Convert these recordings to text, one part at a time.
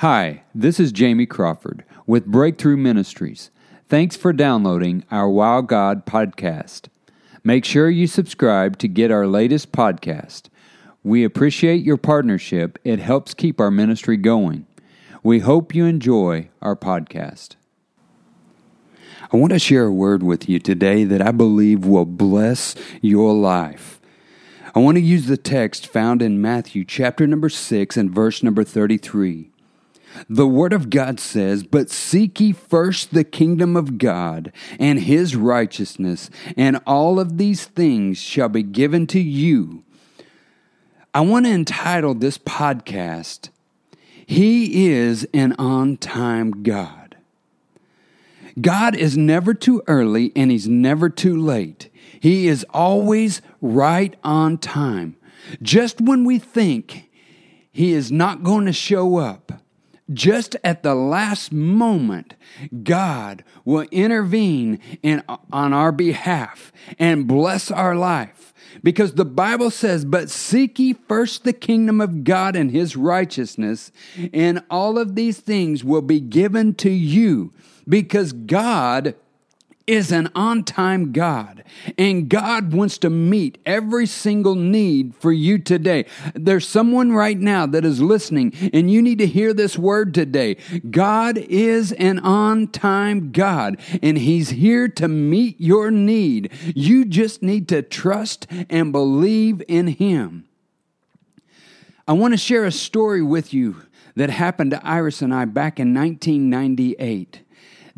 Hi, this is Jamie Crawford with Breakthrough Ministries. Thanks for downloading our Wow God podcast. Make sure you subscribe to get our latest podcast. We appreciate your partnership, it helps keep our ministry going. We hope you enjoy our podcast. I want to share a word with you today that I believe will bless your life. I want to use the text found in Matthew chapter number 6 and verse number 33. The Word of God says, But seek ye first the kingdom of God and his righteousness, and all of these things shall be given to you. I want to entitle this podcast, He is an On Time God. God is never too early and He's never too late. He is always right on time. Just when we think He is not going to show up, just at the last moment, God will intervene in, on our behalf and bless our life. Because the Bible says, But seek ye first the kingdom of God and his righteousness, and all of these things will be given to you. Because God is an on time God, and God wants to meet every single need for you today. There's someone right now that is listening, and you need to hear this word today. God is an on time God, and He's here to meet your need. You just need to trust and believe in Him. I want to share a story with you that happened to Iris and I back in 1998.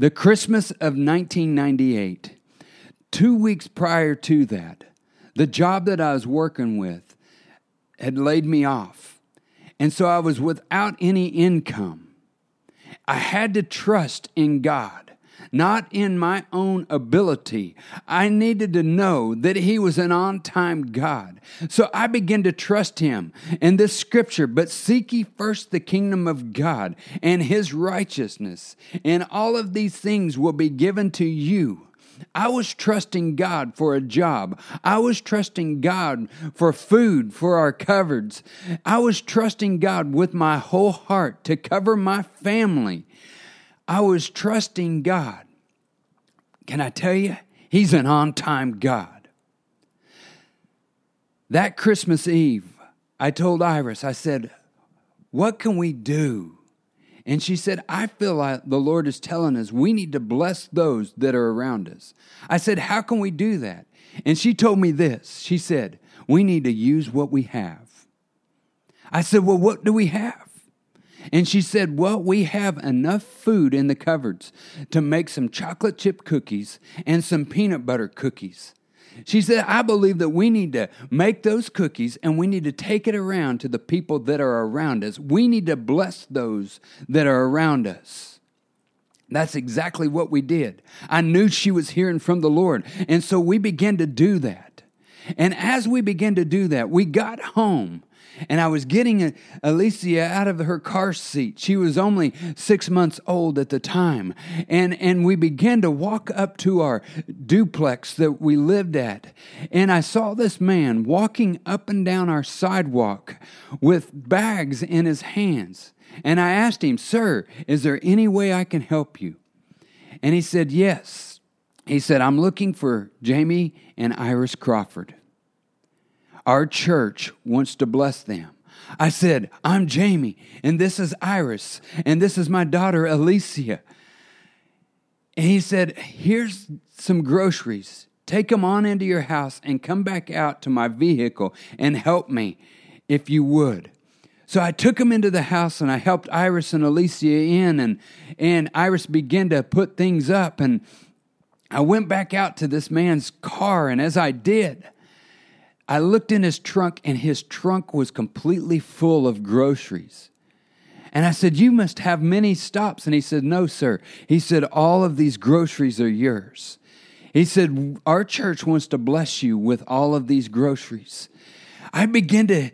The Christmas of 1998, two weeks prior to that, the job that I was working with had laid me off. And so I was without any income. I had to trust in God not in my own ability. I needed to know that He was an on time God. So I began to trust Him. in this scripture, but seek ye first the kingdom of God and His righteousness, and all of these things will be given to you. I was trusting God for a job. I was trusting God for food for our cupboards. I was trusting God with my whole heart to cover my family. I was trusting God. Can I tell you? He's an on time God. That Christmas Eve, I told Iris, I said, What can we do? And she said, I feel like the Lord is telling us we need to bless those that are around us. I said, How can we do that? And she told me this. She said, We need to use what we have. I said, Well, what do we have? And she said, Well, we have enough food in the cupboards to make some chocolate chip cookies and some peanut butter cookies. She said, I believe that we need to make those cookies and we need to take it around to the people that are around us. We need to bless those that are around us. That's exactly what we did. I knew she was hearing from the Lord. And so we began to do that. And as we began to do that, we got home and I was getting Alicia out of her car seat. She was only six months old at the time. And, and we began to walk up to our duplex that we lived at. And I saw this man walking up and down our sidewalk with bags in his hands. And I asked him, Sir, is there any way I can help you? And he said, Yes. He said, I'm looking for Jamie and Iris Crawford. Our church wants to bless them. I said, I'm Jamie, and this is Iris, and this is my daughter, Alicia. And he said, Here's some groceries. Take them on into your house and come back out to my vehicle and help me if you would. So I took them into the house and I helped Iris and Alicia in, and, and Iris began to put things up. And I went back out to this man's car, and as I did, I looked in his trunk, and his trunk was completely full of groceries. And I said, You must have many stops. And he said, No, sir. He said, All of these groceries are yours. He said, Our church wants to bless you with all of these groceries. I began to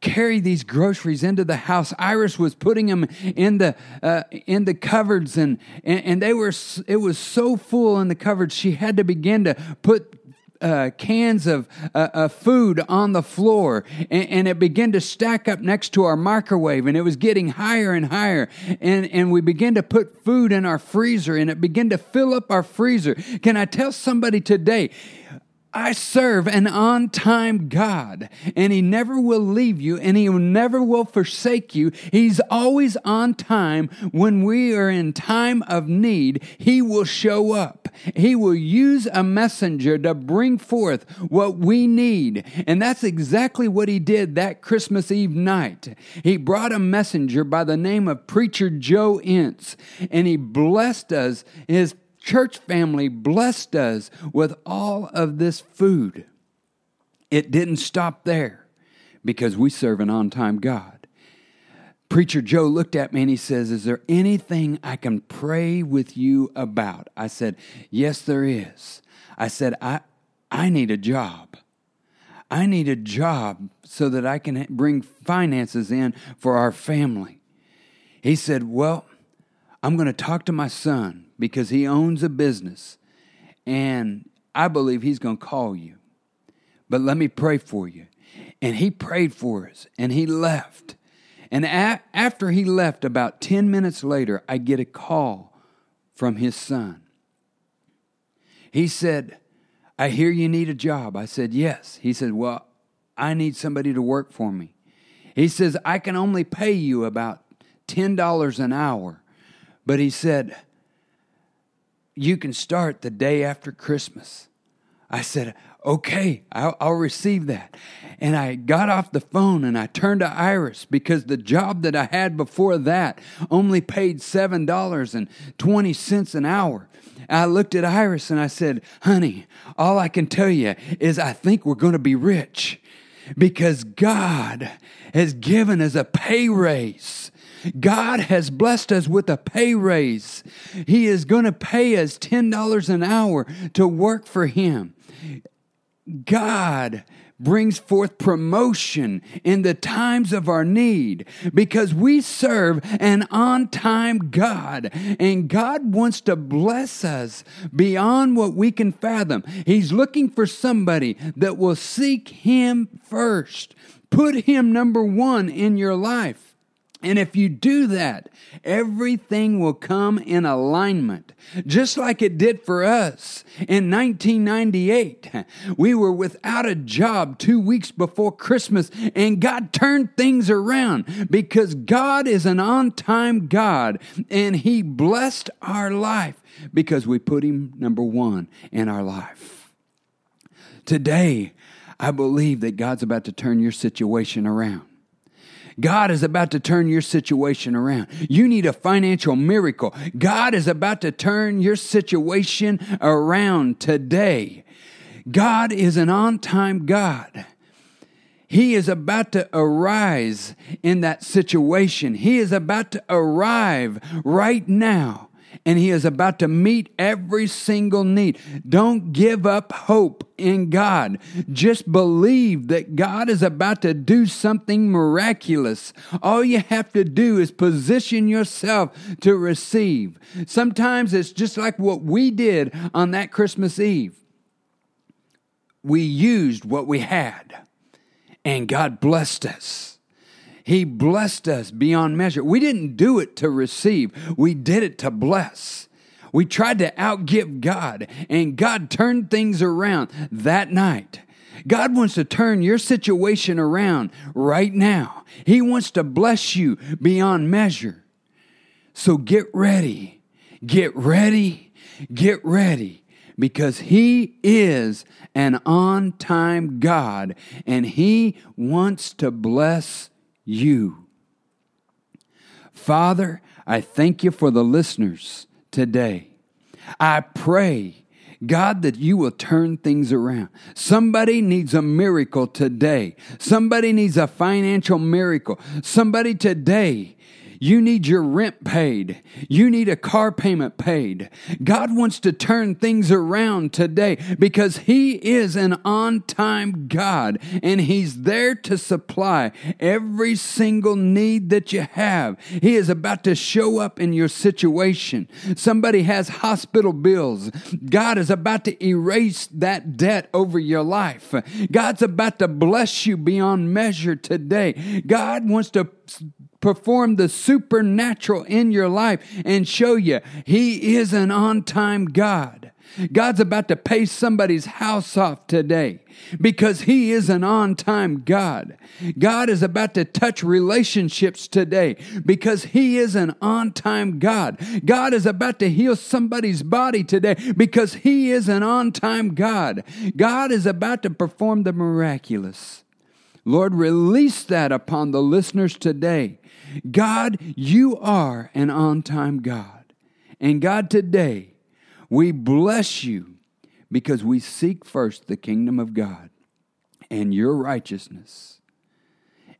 carry these groceries into the house. Iris was putting them in the uh, in the cupboards, and, and and they were it was so full in the cupboards. She had to begin to put uh, cans of, uh, of food on the floor, and, and, it began to stack up next to our microwave, and it was getting higher and higher. And, and we began to put food in our freezer, and it began to fill up our freezer. Can I tell somebody today? I serve an on time God, and He never will leave you, and He never will forsake you. He's always on time. When we are in time of need, He will show up. He will use a messenger to bring forth what we need. And that's exactly what He did that Christmas Eve night. He brought a messenger by the name of Preacher Joe Ince, and He blessed us. His church family blessed us with all of this food. It didn't stop there because we serve an on time God. Preacher Joe looked at me and he says, Is there anything I can pray with you about? I said, Yes, there is. I said, I, I need a job. I need a job so that I can bring finances in for our family. He said, Well, I'm going to talk to my son because he owns a business and I believe he's going to call you. But let me pray for you. And he prayed for us and he left. And a- after he left, about 10 minutes later, I get a call from his son. He said, I hear you need a job. I said, Yes. He said, Well, I need somebody to work for me. He says, I can only pay you about $10 an hour. But he said, You can start the day after Christmas. I said, Okay, I'll, I'll, receive that. And I got off the phone and I turned to Iris because the job that I had before that only paid $7.20 an hour. I looked at Iris and I said, Honey, all I can tell you is I think we're going to be rich because God has given us a pay raise. God has blessed us with a pay raise. He is going to pay us $10 an hour to work for Him. God brings forth promotion in the times of our need because we serve an on time God and God wants to bless us beyond what we can fathom. He's looking for somebody that will seek Him first, put Him number one in your life. And if you do that, everything will come in alignment, just like it did for us in 1998. We were without a job two weeks before Christmas, and God turned things around because God is an on time God, and He blessed our life because we put Him number one in our life. Today, I believe that God's about to turn your situation around. God is about to turn your situation around. You need a financial miracle. God is about to turn your situation around today. God is an on time God. He is about to arise in that situation. He is about to arrive right now and He is about to meet every single need. Don't give up hope in God. Just believe that God is about to do something miraculous. All you have to do is position yourself to receive. Sometimes it's just like what we did on that Christmas Eve. We used what we had, and God blessed us. He blessed us beyond measure. We didn't do it to receive, we did it to bless. We tried to outgive God, and God turned things around that night. God wants to turn your situation around right now. He wants to bless you beyond measure. So get ready, get ready, get ready, because He is an on time God and He wants to bless you. Father, I thank you for the listeners today. I pray, God, that you will turn things around. Somebody needs a miracle today. Somebody needs a financial miracle. Somebody today, You need your rent paid. You need a car payment paid. God wants to turn things around today because He is an on time God and He's there to supply every single need that you have. He is about to show up in your situation. Somebody has hospital bills. God is about to erase that debt over your life. God's about to bless you beyond measure today. God wants to perform the supernatural in your life and show you He is an on time God. God's about to pay somebody's house off today because He is an on time God. God is about to touch relationships today because He is an on time God. God is about to heal somebody's body today because He is an on time God. God is about to perform the miraculous. Lord, release that upon the listeners today. God, you are an on time God. And God, today, we bless you because we seek first the kingdom of God and your righteousness.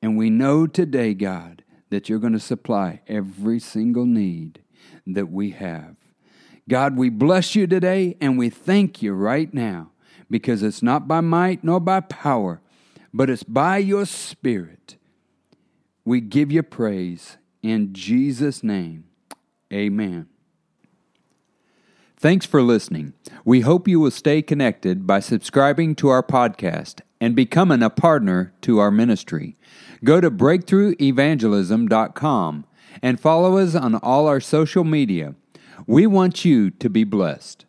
And we know today, God, that you're going to supply every single need that we have. God, we bless you today and we thank you right now because it's not by might nor by power, but it's by your Spirit. We give you praise in Jesus' name. Amen. Thanks for listening. We hope you will stay connected by subscribing to our podcast and becoming a partner to our ministry. Go to breakthroughevangelism.com and follow us on all our social media. We want you to be blessed.